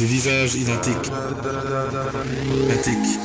Des visages identiques. Identiques.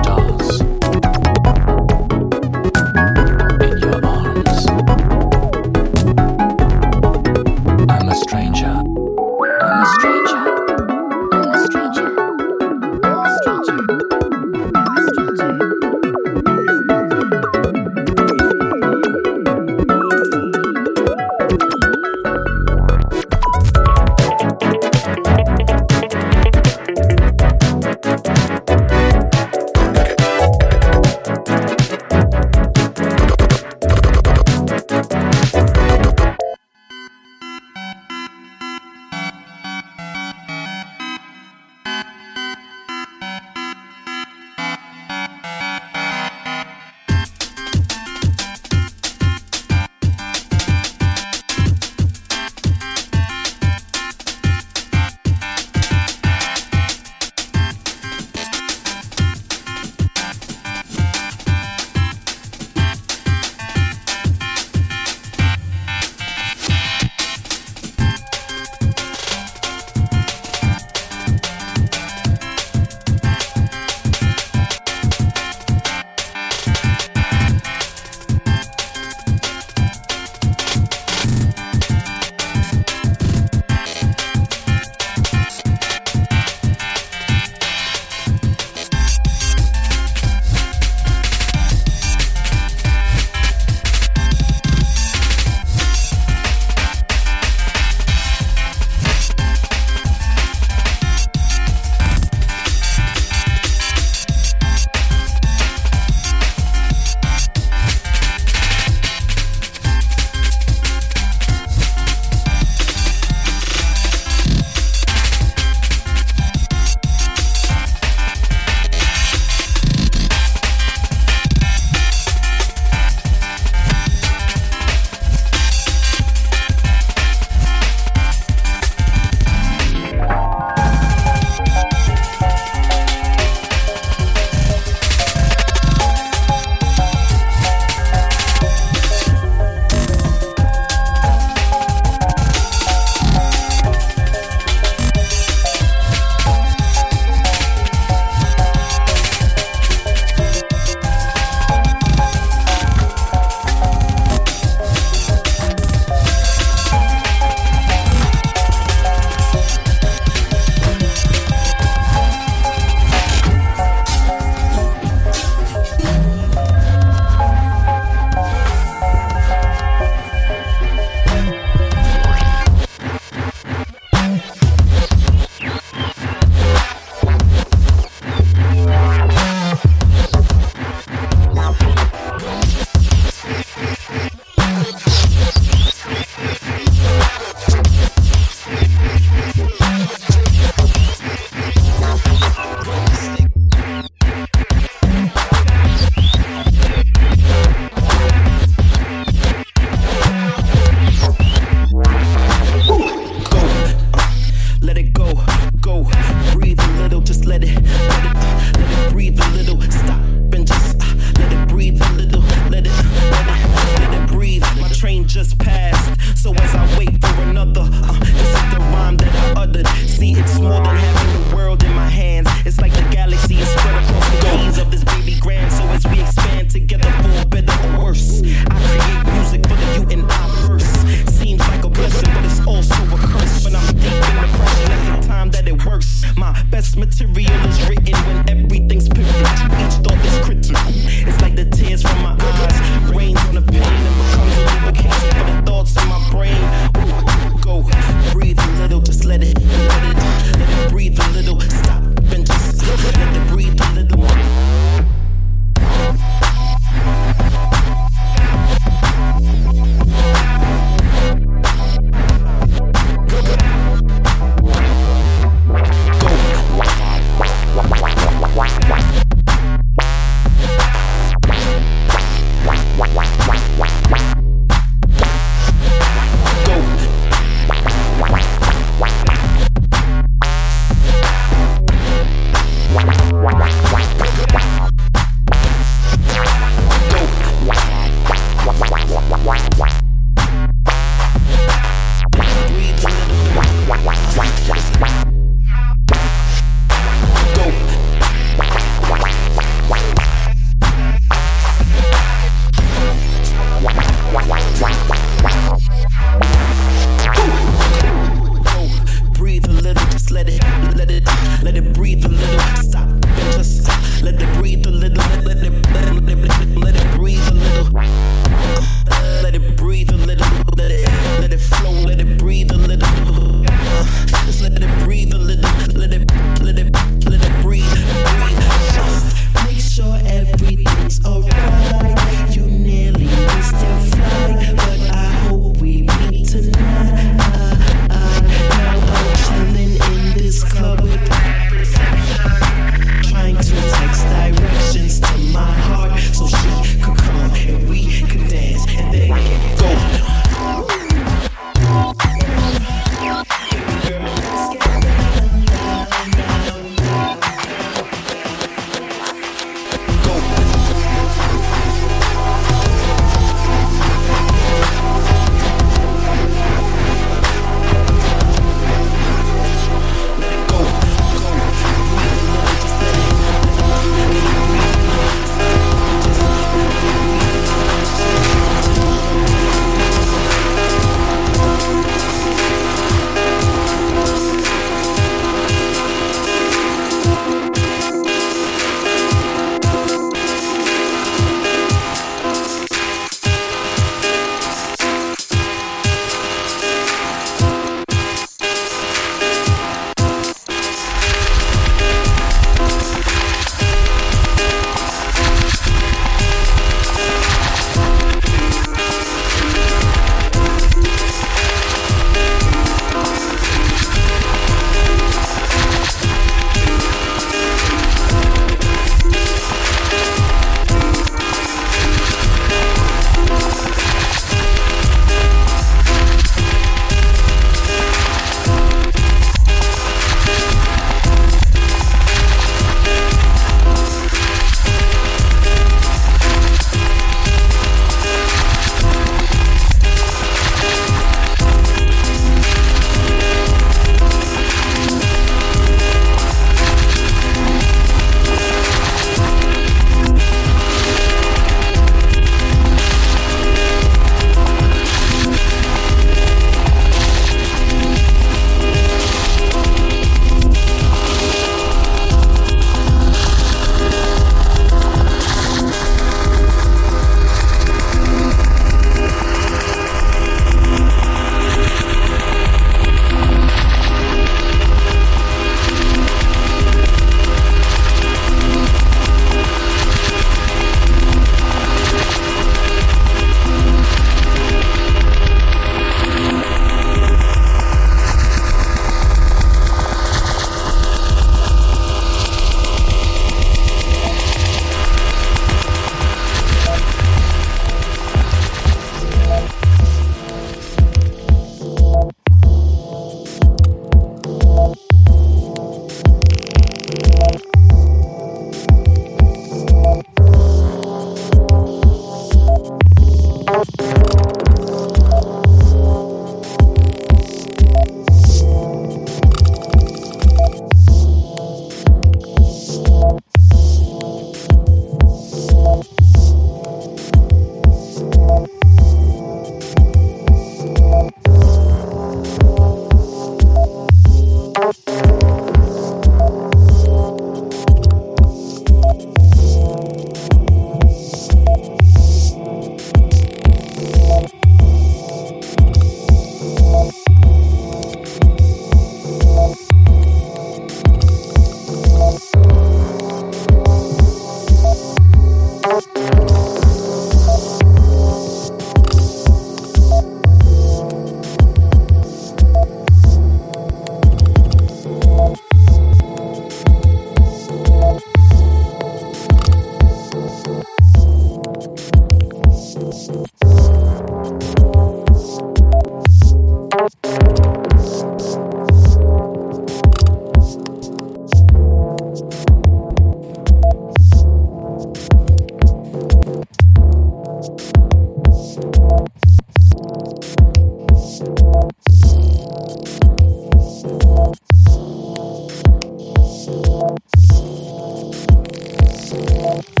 Música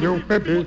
Eu PB.